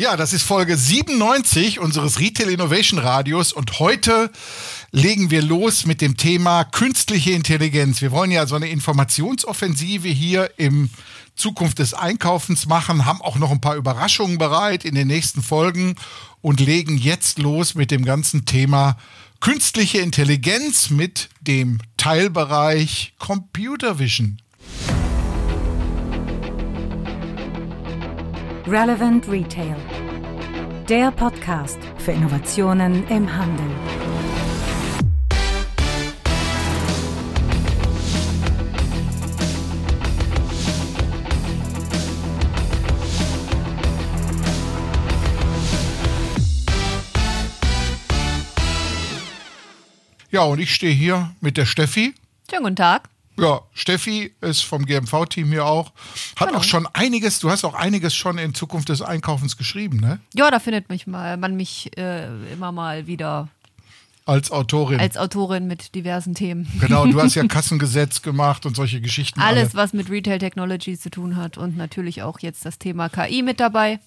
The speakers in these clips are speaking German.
Ja, das ist Folge 97 unseres Retail Innovation Radios und heute legen wir los mit dem Thema künstliche Intelligenz. Wir wollen ja so eine Informationsoffensive hier im Zukunft des Einkaufens machen, haben auch noch ein paar Überraschungen bereit in den nächsten Folgen und legen jetzt los mit dem ganzen Thema künstliche Intelligenz mit dem Teilbereich Computer Vision. Relevant Retail. Der Podcast für Innovationen im Handel. Ja, und ich stehe hier mit der Steffi. Schönen guten Tag. Ja, Steffi ist vom GMV-Team hier auch. Hat Genau. auch schon einiges, du hast auch einiges schon in Zukunft des Einkaufens geschrieben, ne? Ja, da findet mich mal, man mich äh, immer mal wieder Als Autorin. als Autorin mit diversen Themen. genau, du hast ja Kassengesetz gemacht und solche Geschichten. Alles, alle. was mit Retail Technology zu tun hat und natürlich auch jetzt das Thema KI mit dabei.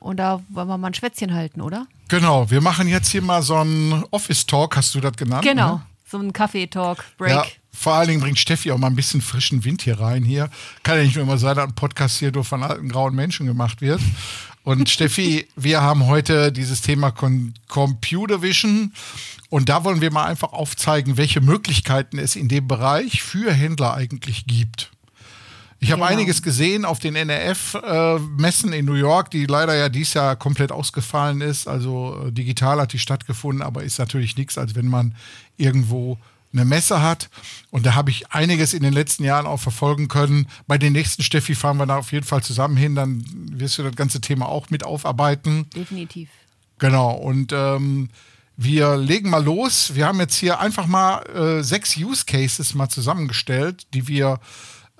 Und da wollen wir mal ein Schwätzchen halten, oder? Genau, wir machen jetzt hier mal so einen Office-Talk, hast du das genannt? Genau. Ne? So ein Kaffee-Talk, Break. Ja, vor allen Dingen bringt Steffi auch mal ein bisschen frischen Wind hier rein. Hier kann ja nicht nur immer sein, dass ein Podcast hier nur von alten grauen Menschen gemacht wird. Und Steffi, wir haben heute dieses Thema Con Computer Vision. Und da wollen wir mal einfach aufzeigen, welche Möglichkeiten es in dem Bereich für Händler eigentlich gibt. Ich habe Genau. einiges gesehen auf den NRF-Messen in New York, die leider ja dieses Jahr komplett ausgefallen ist. Also äh, digital hat die stattgefunden, aber ist natürlich nichts, als wenn man irgendwo eine Messe hat. Und da habe ich einiges in den letzten Jahren auch verfolgen können. Bei den nächsten Steffi fahren wir da auf jeden Fall zusammen hin, dann wirst du das ganze Thema auch mit aufarbeiten. Definitiv. Genau, und ähm, wir legen mal los. Wir haben jetzt hier einfach mal äh, sechs Use Cases mal zusammengestellt, die wir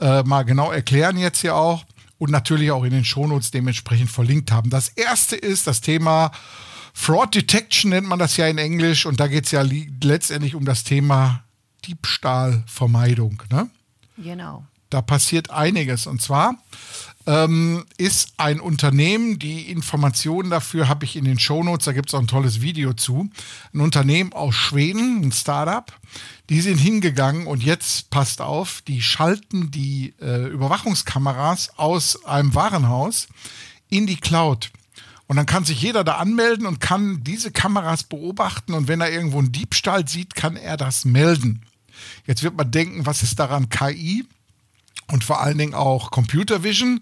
äh, mal genau erklären jetzt hier auch und natürlich auch in den Shownotes dementsprechend verlinkt haben. Das erste ist das Thema Fraud Detection, nennt man das ja in Englisch, und da geht es ja li- letztendlich um das Thema Diebstahlvermeidung. Ne? Genau. Da passiert einiges. Und zwar ähm, ist ein Unternehmen, die Informationen dafür habe ich in den Shownotes, da gibt es auch ein tolles Video zu. Ein Unternehmen aus Schweden, ein Startup, die sind hingegangen und jetzt passt auf, die schalten die äh, Überwachungskameras aus einem Warenhaus in die Cloud. Und dann kann sich jeder da anmelden und kann diese Kameras beobachten und wenn er irgendwo einen Diebstahl sieht, kann er das melden. Jetzt wird man denken, was ist daran KI? Und vor allen Dingen auch Computer Vision.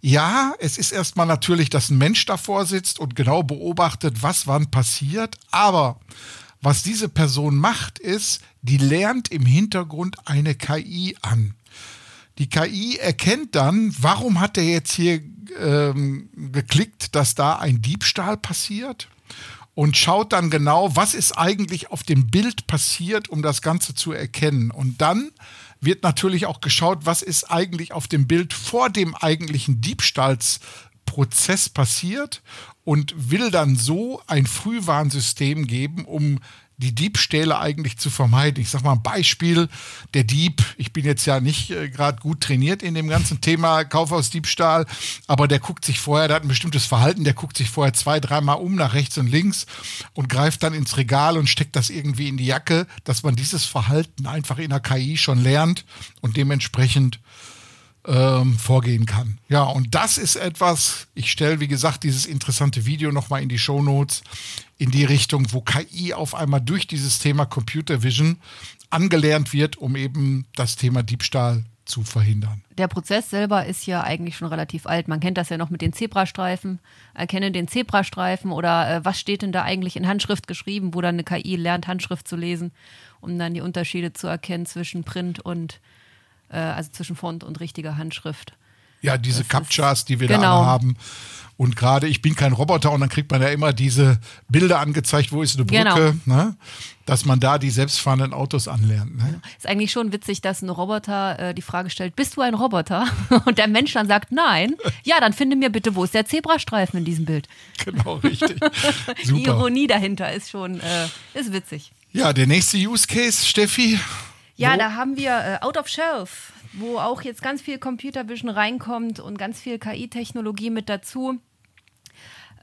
Ja, es ist erstmal natürlich, dass ein Mensch davor sitzt und genau beobachtet, was wann passiert. Aber was diese Person macht, ist, die lernt im Hintergrund eine KI an. Die KI erkennt dann, warum hat er jetzt hier ähm, geklickt, dass da ein Diebstahl passiert und schaut dann genau, was ist eigentlich auf dem Bild passiert, um das Ganze zu erkennen. Und dann wird natürlich auch geschaut, was ist eigentlich auf dem Bild vor dem eigentlichen Diebstahlsprozess passiert und will dann so ein Frühwarnsystem geben, um die Diebstähle eigentlich zu vermeiden. Ich sage mal ein Beispiel, der Dieb, ich bin jetzt ja nicht äh, gerade gut trainiert in dem ganzen Thema Kaufhausdiebstahl, aber der guckt sich vorher, der hat ein bestimmtes Verhalten, der guckt sich vorher zwei, dreimal um nach rechts und links und greift dann ins Regal und steckt das irgendwie in die Jacke, dass man dieses Verhalten einfach in der KI schon lernt und dementsprechend ähm, vorgehen kann. Ja, und das ist etwas, ich stelle, wie gesagt, dieses interessante Video nochmal in die Shownotes in die Richtung, wo KI auf einmal durch dieses Thema Computer Vision angelernt wird, um eben das Thema Diebstahl zu verhindern. Der Prozess selber ist ja eigentlich schon relativ alt. Man kennt das ja noch mit den Zebrastreifen. Erkenne den Zebrastreifen oder äh, was steht denn da eigentlich in Handschrift geschrieben, wo dann eine KI lernt, Handschrift zu lesen, um dann die Unterschiede zu erkennen zwischen Print und, äh, also zwischen Font und richtiger Handschrift. Ja, diese Das Captchas, die wir da genau. alle haben. Und gerade, ich bin kein Roboter und dann kriegt man ja immer diese Bilder angezeigt, wo ist eine Brücke, ne? dass man da die selbstfahrenden Autos anlernt. Ne? Ist eigentlich schon witzig, dass ein Roboter äh, die Frage stellt, bist du ein Roboter? Und der Mensch dann sagt, nein. Ja, dann finde mir bitte, wo ist der Zebrastreifen in diesem Bild? Genau, richtig. Die. Ironie dahinter ist schon, äh, ist witzig. Ja, der nächste Use Case, Steffi. Ja, Wo- da haben wir äh, Out of Shelf, wo auch jetzt ganz viel Computer Vision reinkommt und ganz viel KI-Technologie mit dazu.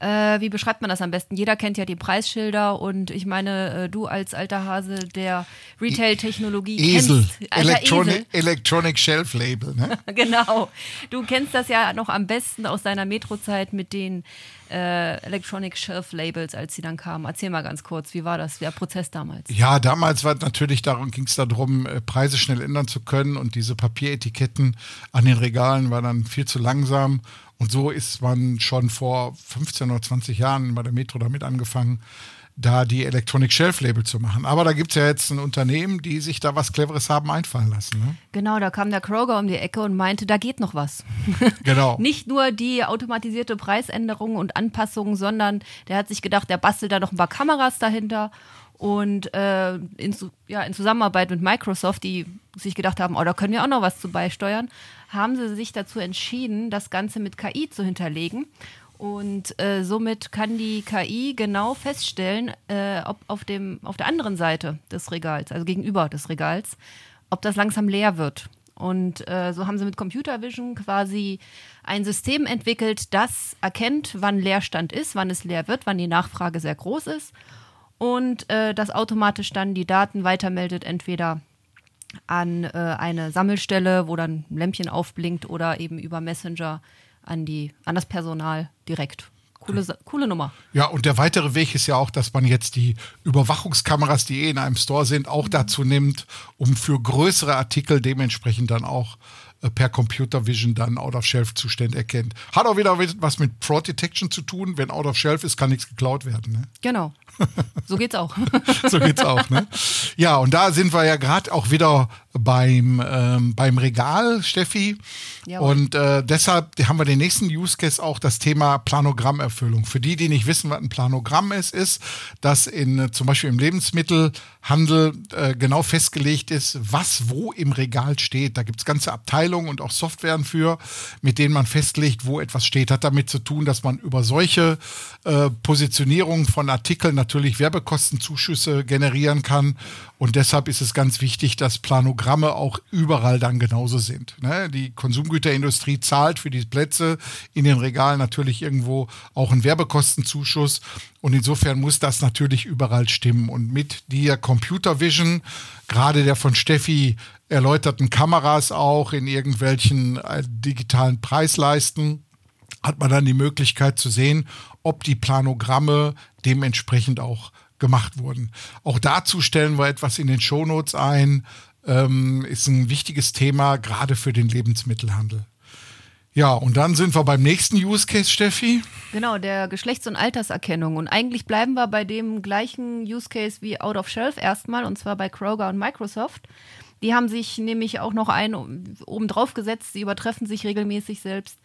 Äh, wie beschreibt man das am besten? Jeder kennt ja die Preisschilder und ich meine, äh, du als alter Hase der Retail-Technologie Esel. kennst Electronic, Esel. Electronic Shelf Label. Ne? Genau. Du kennst das ja noch am besten aus deiner Metro-Zeit mit den äh, Electronic Shelf Labels, als sie dann kamen. Erzähl mal ganz kurz, wie war das, der Prozess damals? Ja, damals war natürlich darum, ging es darum, äh, Preise schnell ändern zu können und diese Papieretiketten an den Regalen war dann viel zu langsam. Und so ist man schon vor 15 oder 20 Jahren bei der Metro damit angefangen, da die Electronic Shelf Label zu machen. Aber da gibt es ja jetzt ein Unternehmen, die sich da was Cleveres haben einfallen lassen. Ne? Genau, da kam der Kroger um die Ecke und meinte, da geht noch was. Genau. Nicht nur die automatisierte Preisänderung und Anpassungen, sondern der hat sich gedacht, der bastelt da noch ein paar Kameras dahinter. Und äh, in, ja, in Zusammenarbeit mit Microsoft, die sich gedacht haben, oh, da können wir auch noch was zu beisteuern, haben sie sich dazu entschieden, das Ganze mit KI zu hinterlegen. Und äh, somit kann die KI genau feststellen, äh, ob auf, dem, auf der anderen Seite des Regals, also gegenüber des Regals, ob das langsam leer wird. Und äh, so haben sie mit Computer Vision quasi ein System entwickelt, das erkennt, wann Leerstand ist, wann es leer wird, wann die Nachfrage sehr groß ist und äh, das automatisch dann die Daten weitermeldet, entweder an äh, eine Sammelstelle, wo dann ein Lämpchen aufblinkt oder eben über Messenger an, die, an das Personal direkt. Coole, coole Nummer. Ja, und der weitere Weg ist ja auch, dass man jetzt die Überwachungskameras, die eh in einem Store sind, auch dazu nimmt, um für größere Artikel dementsprechend dann auch per Computer Vision dann Out-of-Shelf-Zustand erkennt. Hat auch wieder was mit Fraud Detection zu tun. Wenn Out-of-Shelf ist, kann nichts geklaut werden. Ne? Genau. So geht's auch. so geht's auch, ne? Ja, und da sind wir ja gerade auch wieder beim, ähm, beim Regal, Steffi. Jawohl. Und äh, deshalb haben wir den nächsten Use Case auch das Thema Planogrammerfüllung. Für die, die nicht wissen, was ein Planogramm ist, ist, dass in äh, zum Beispiel im Lebensmittelhandel äh, genau festgelegt ist, was wo im Regal steht. Da gibt's ganze Abteilungen und auch Softwaren für, mit denen man festlegt, wo etwas steht. Hat damit zu tun, dass man über solche äh, Positionierungen von Artikeln natürlich Werbekostenzuschüsse generieren kann. Und deshalb ist es ganz wichtig, dass Planogramme auch überall dann genauso sind. Ne? Die Konsumgüterindustrie zahlt für die Plätze in den Regalen natürlich irgendwo auch einen Werbekostenzuschuss. Und insofern muss das natürlich überall stimmen. Und mit der Computer Vision, gerade der von Steffi erläuterten Kameras auch in irgendwelchen äh, digitalen Preisleisten, hat man dann die Möglichkeit zu sehen, ob die Planogramme dementsprechend auch gemacht wurden. Auch dazu stellen wir etwas in den Shownotes ein. Ähm, ist ein wichtiges Thema, gerade für den Lebensmittelhandel. Ja, und dann sind wir beim nächsten Use Case, Steffi. Genau, der Geschlechts- und Alterserkennung. Und eigentlich bleiben wir bei dem gleichen Use Case wie Out of Shelf erstmal, und zwar bei Kroger und Microsoft. Die haben sich nämlich auch noch einen oben drauf gesetzt, sie übertreffen sich regelmäßig selbst.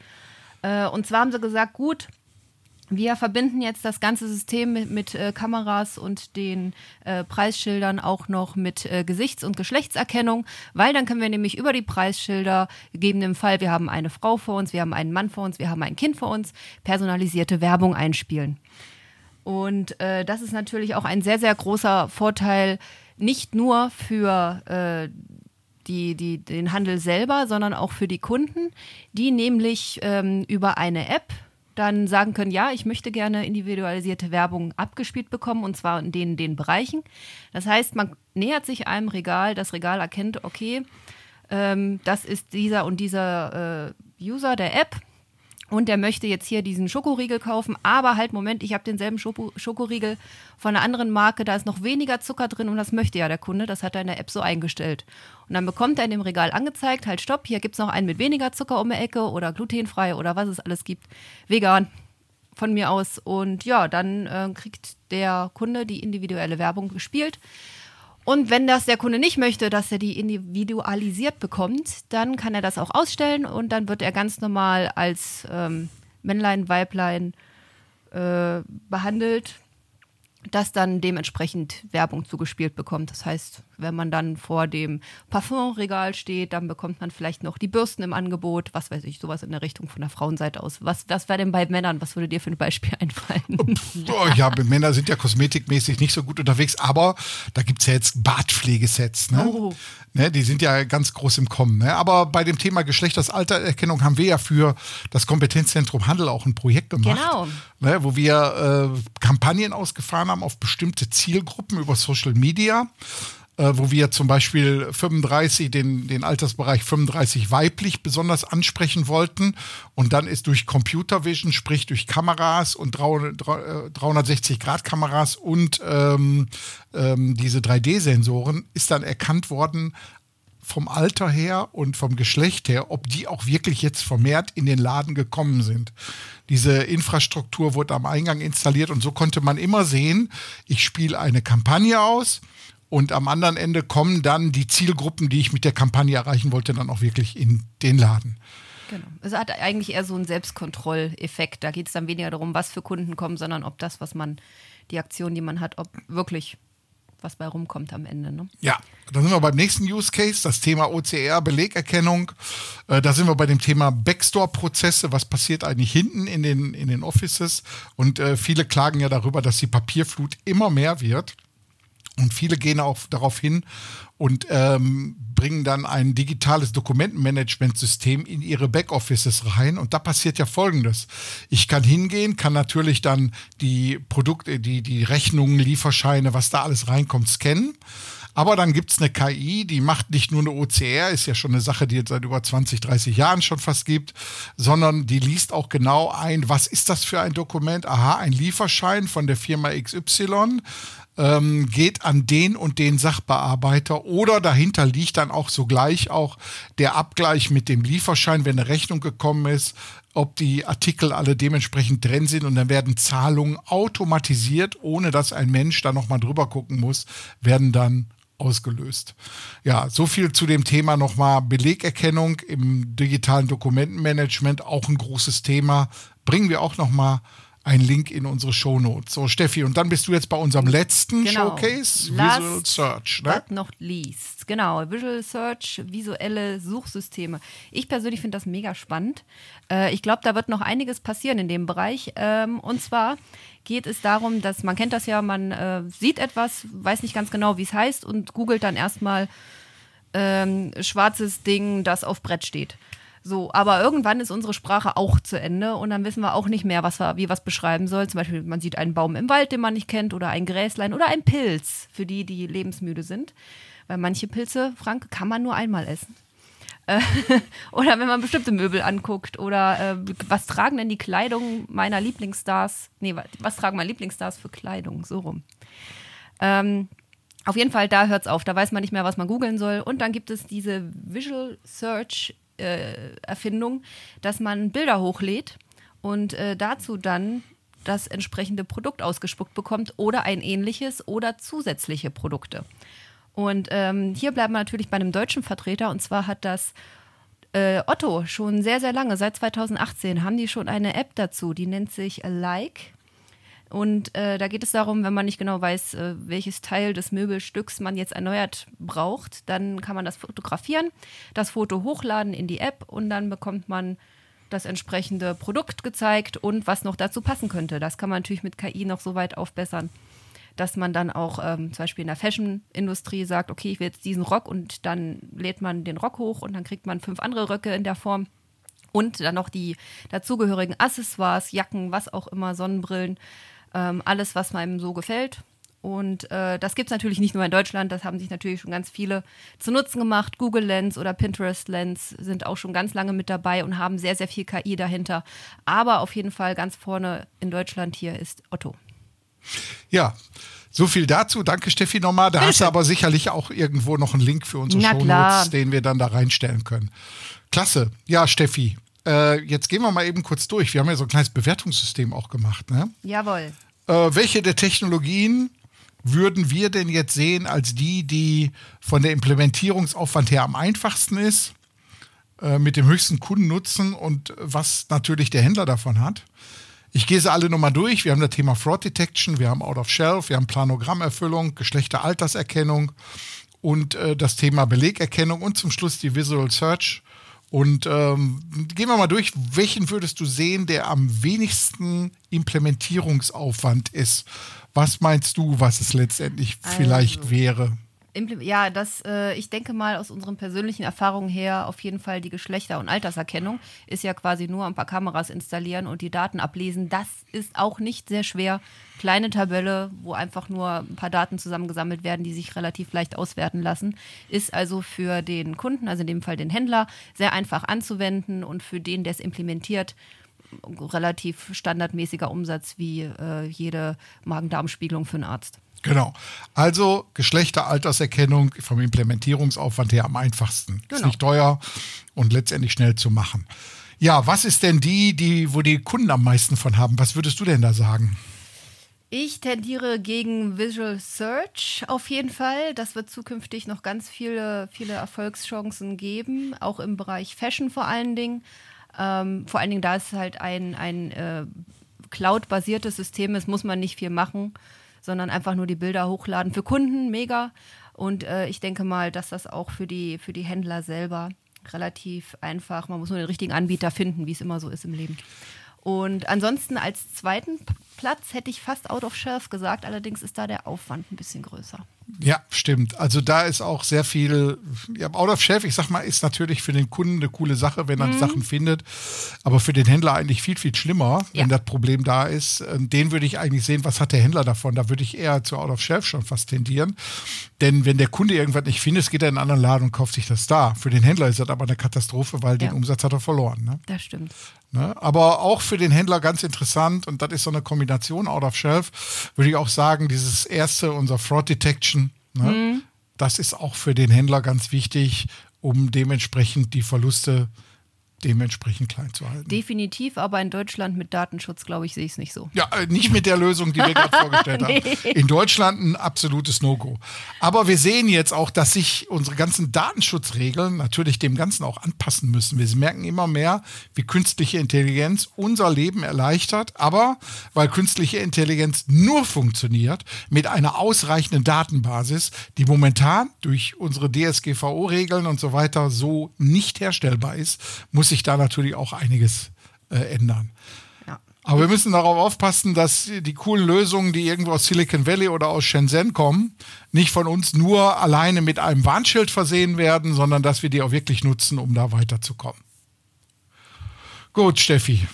Äh, und zwar haben sie gesagt, gut, wir verbinden jetzt das ganze System mit, mit äh, Kameras und den äh, Preisschildern auch noch mit äh, Gesichts- und Geschlechtserkennung, weil dann können wir nämlich über die Preisschilder, gegeben im Fall, wir haben eine Frau vor uns, wir haben einen Mann vor uns, wir haben ein Kind vor uns, personalisierte Werbung einspielen. Und äh, das ist natürlich auch ein sehr, sehr großer Vorteil, nicht nur für äh, die, die, den Handel selber, sondern auch für die Kunden, die nämlich ähm, über eine App dann sagen können, ja, ich möchte gerne individualisierte Werbung abgespielt bekommen und zwar in den, den Bereichen. Das heißt, man nähert sich einem Regal, das Regal erkennt, okay, ähm, das ist dieser und dieser äh, User der App und der möchte jetzt hier diesen Schokoriegel kaufen, aber halt, Moment, ich habe denselben Schoko Schokoriegel von einer anderen Marke, da ist noch weniger Zucker drin und das möchte ja der Kunde, das hat er in der App so eingestellt. Und dann bekommt er in dem Regal angezeigt, halt stopp, hier gibt es noch einen mit weniger Zucker um die Ecke oder glutenfrei oder was es alles gibt, vegan von mir aus. Und ja, dann äh, kriegt der Kunde die individuelle Werbung gespielt. Und wenn das der Kunde nicht möchte, dass er die individualisiert bekommt, dann kann er das auch ausstellen und dann wird er ganz normal als ähm, Männlein, Weiblein äh, behandelt. Das dann dementsprechend Werbung zugespielt bekommt. Das heißt, wenn man dann vor dem Parfumregal steht, dann bekommt man vielleicht noch die Bürsten im Angebot, was weiß ich, sowas in der Richtung von der Frauenseite aus. Was, was wäre denn bei Männern? Was würde dir für ein Beispiel einfallen? Oh, ja, Männer sind ja kosmetikmäßig nicht so gut unterwegs, aber da gibt es ja jetzt Bartpflegesets. Ne? Oh. Ne, die sind ja ganz groß im Kommen. Ne? Aber bei dem Thema Geschlechtersaltererkennung haben wir ja für das Kompetenzzentrum Handel auch ein Projekt gemacht. Genau. Ne, wo wir äh, Kampagnen ausgefahren haben auf bestimmte Zielgruppen über Social Media äh, wo wir zum Beispiel 35, den, den Altersbereich 35 weiblich besonders ansprechen wollten. Und dann ist durch Computer Vision, sprich durch Kameras und 360-Grad-Kameras äh, und ähm, ähm, diese 3D-Sensoren ist dann erkannt worden, vom Alter her und vom Geschlecht her, ob die auch wirklich jetzt vermehrt in den Laden gekommen sind. Diese Infrastruktur wurde am Eingang installiert und so konnte man immer sehen, ich spiele eine Kampagne aus und am anderen Ende kommen dann die Zielgruppen, die ich mit der Kampagne erreichen wollte, dann auch wirklich in den Laden. Genau. Es hat eigentlich eher so einen Selbstkontrolleffekt. Da geht es dann weniger darum, was für Kunden kommen, sondern ob das, was man, die Aktion, die man hat, ob wirklich was bei rumkommt am Ende. Ne? Ja, dann sind wir beim nächsten Use Case, das Thema OCR, Belegerkennung. Äh, da sind wir bei dem Thema Backstore-Prozesse. Was passiert eigentlich hinten in den, in den Offices? Und äh, viele klagen ja darüber, dass die Papierflut immer mehr wird. Und viele gehen auch darauf hin und ähm, bringen dann ein digitales Dokumentenmanagementsystem in ihre Backoffices rein. Und da passiert ja Folgendes. Ich kann hingehen, kann natürlich dann die Produkte, die, die Rechnungen, Lieferscheine, was da alles reinkommt, scannen. Aber dann gibt es eine KI, die macht nicht nur eine OCR, ist ja schon eine Sache, die es seit über 20, 30 Jahren schon fast gibt, sondern die liest auch genau ein, was ist das für ein Dokument? Aha, ein Lieferschein von der Firma XY ähm, geht an den und den Sachbearbeiter oder dahinter liegt dann auch sogleich auch der Abgleich mit dem Lieferschein, wenn eine Rechnung gekommen ist, ob die Artikel alle dementsprechend drin sind und dann werden Zahlungen automatisiert, ohne dass ein Mensch da nochmal drüber gucken muss, werden dann ausgelöst. Ja, so viel zu dem Thema nochmal Belegerkennung im digitalen Dokumentenmanagement, auch ein großes Thema. Bringen wir auch nochmal einen Link in unsere Shownotes. So, Steffi, und dann bist du jetzt bei unserem letzten genau. Showcase, Last Visual Search. Ne? But not least. Genau, Visual Search, visuelle Suchsysteme. Ich persönlich finde das mega spannend. Äh, ich glaube, da wird noch einiges passieren in dem Bereich. Ähm, und zwar geht es darum, dass man kennt das ja, man äh, sieht etwas, weiß nicht ganz genau, wie es heißt und googelt dann erstmal ähm, schwarzes Ding, das auf Brett steht. So, aber irgendwann ist unsere Sprache auch zu Ende und dann wissen wir auch nicht mehr, was wir, wie was beschreiben soll. Zum Beispiel, man sieht einen Baum im Wald, den man nicht kennt, oder ein Gräslein oder ein Pilz, für die, die lebensmüde sind. Weil manche Pilze, Frank, kann man nur einmal essen. Äh, oder wenn man bestimmte Möbel anguckt oder äh, was tragen denn die Kleidung meiner Lieblingsstars? Nee, was tragen meine Lieblingsstars für Kleidung? So rum. Ähm, auf jeden Fall, da hört es auf. Da weiß man nicht mehr, was man googeln soll. Und dann gibt es diese Visual Search äh, Erfindung, dass man Bilder hochlädt und äh, dazu dann das entsprechende Produkt ausgespuckt bekommt oder ein ähnliches oder zusätzliche Produkte. Und ähm, hier bleiben wir natürlich bei einem deutschen Vertreter und zwar hat das äh, Otto schon sehr, sehr lange, seit 2018 haben die schon eine App dazu, die nennt sich Like. Und äh, da geht es darum, wenn man nicht genau weiß, äh, welches Teil des Möbelstücks man jetzt erneuert braucht, dann kann man das fotografieren, das Foto hochladen in die App und dann bekommt man das entsprechende Produkt gezeigt und was noch dazu passen könnte. Das kann man natürlich mit KI noch so weit aufbessern, dass man dann auch ähm, zum Beispiel in der Fashion-Industrie sagt, okay, ich will jetzt diesen Rock und dann lädt man den Rock hoch und dann kriegt man fünf andere Röcke in der Form. Und dann noch die dazugehörigen Accessoires, Jacken, was auch immer, Sonnenbrillen ähm, alles, was einem so gefällt. Und äh, das gibt es natürlich nicht nur in Deutschland, das haben sich natürlich schon ganz viele zu Nutzen gemacht. Google Lens oder Pinterest Lens sind auch schon ganz lange mit dabei und haben sehr, sehr viel KI dahinter. Aber auf jeden Fall ganz vorne in Deutschland hier ist Otto. Ja, so viel dazu. Danke, Steffi, nochmal. Da Bitte. hast du aber sicherlich auch irgendwo noch einen Link für unsere Shownotes, den wir dann da reinstellen können. Klasse. Ja, Steffi, äh, jetzt gehen wir mal eben kurz durch. Wir haben ja so ein kleines Bewertungssystem auch gemacht. Ne? Jawohl. Äh, welche der Technologien würden wir denn jetzt sehen als die, die von der Implementierungsaufwand her am einfachsten ist, äh, mit dem höchsten Kundennutzen und was natürlich der Händler davon hat? Ich gehe sie alle nochmal durch. Wir haben das Thema Fraud Detection, wir haben Out of Shelf, wir haben Planogrammerfüllung, Geschlechteralterserkennung und äh, das Thema Belegerkennung und zum Schluss die Visual Search. Und ähm, gehen wir mal durch, welchen würdest du sehen, der am wenigsten Implementierungsaufwand ist? Was meinst du, was es letztendlich Also. vielleicht wäre? Ja, das, äh, ich denke mal aus unseren persönlichen Erfahrungen her, auf jeden Fall die Geschlechter- und Alterserkennung ist ja quasi nur ein paar Kameras installieren und die Daten ablesen. Das ist auch nicht sehr schwer. Kleine Tabelle, wo einfach nur ein paar Daten zusammengesammelt werden, die sich relativ leicht auswerten lassen, ist also für den Kunden, also in dem Fall den Händler, sehr einfach anzuwenden und für den, der es implementiert, relativ standardmäßiger Umsatz wie äh, jede Magen-Darm-Spiegelung für einen Arzt. Genau. Also Geschlechteralterserkennung vom Implementierungsaufwand her am einfachsten. Ist Genau. nicht teuer und letztendlich schnell zu machen. Ja, was ist denn die, die, wo die Kunden am meisten von haben? Was würdest du denn da sagen? Ich tendiere gegen Visual Search auf jeden Fall. Das wird zukünftig noch ganz viele, viele Erfolgschancen geben, auch im Bereich Fashion vor allen Dingen. Ähm, vor allen Dingen, da es halt ein, ein äh, Cloud-basiertes System ist, muss man nicht viel machen, sondern einfach nur die Bilder hochladen. Für Kunden mega. Und äh, ich denke mal, dass das auch für die, für die Händler selber relativ einfach, man muss nur den richtigen Anbieter finden, wie es immer so ist im Leben. Und ansonsten als zweiten Platz hätte ich fast out of shelf gesagt, allerdings ist da der Aufwand ein bisschen größer. Ja, stimmt. Also da ist auch sehr viel, ja, Out of Shelf, ich sag mal, ist natürlich für den Kunden eine coole Sache, wenn er Mhm. Sachen findet, aber für den Händler eigentlich viel, viel schlimmer, Ja. wenn das Problem da ist. Ähm, Den würde ich eigentlich sehen, was hat der Händler davon? Da würde ich eher zu Out of Shelf schon fast tendieren. Denn wenn der Kunde irgendwas nicht findet, geht er in einen anderen Laden und kauft sich das da. Für den Händler ist das aber eine Katastrophe, weil den Ja. Umsatz hat er verloren. Ne? Das stimmt. Ne? Aber auch für den Händler ganz interessant und das ist so eine Kombination out of shelf, würde ich auch sagen, dieses erste, unser Fraud Detection, ne? das ist auch für den Händler ganz wichtig, um dementsprechend die Verluste dementsprechend klein zu halten. Definitiv, aber in Deutschland mit Datenschutz, glaube ich, sehe ich es nicht so. Ja, äh, nicht mit der Lösung, die wir gerade vorgestellt haben. In Deutschland ein absolutes No-Go. Aber wir sehen jetzt auch, dass sich unsere ganzen Datenschutzregeln natürlich dem Ganzen auch anpassen müssen. Wir merken immer mehr, wie künstliche Intelligenz unser Leben erleichtert, aber weil künstliche Intelligenz nur funktioniert mit einer ausreichenden Datenbasis, die momentan durch unsere DSGVO-Regeln und so weiter so nicht herstellbar ist, muss sich da natürlich auch einiges äh, ändern. Ja. Aber wir müssen darauf aufpassen, dass die coolen Lösungen, die irgendwo aus Silicon Valley oder aus Shenzhen kommen, nicht von uns nur alleine mit einem Warnschild versehen werden, sondern dass wir die auch wirklich nutzen, um da weiterzukommen. Gut, Steffi.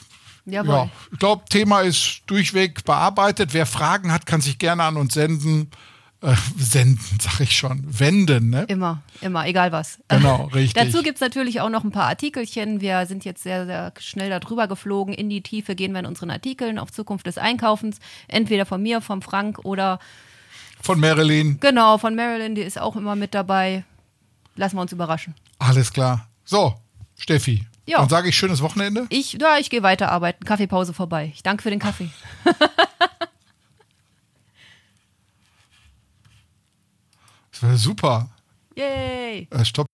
Jawohl. Ja, ich glaube, Thema ist durchweg bearbeitet. Wer Fragen hat, kann sich gerne an uns senden. Äh, senden, sag ich schon. Wenden, ne? Immer, immer, egal was. Genau, richtig. Dazu gibt es natürlich auch noch ein paar Artikelchen. Wir sind jetzt sehr, sehr schnell darüber geflogen. In die Tiefe gehen wir in unseren Artikeln auf Zukunft des Einkaufens. Entweder von mir, vom Frank oder Von Marilyn. genau von Marilyn, die ist auch immer mit dabei. Lassen wir uns überraschen. Alles klar. So, Steffi. Ja. Dann sage ich schönes Wochenende. Ich, ja, ich gehe weiterarbeiten. Kaffeepause vorbei. Ich danke für den Kaffee. Das war super. Yay! Äh, stopp.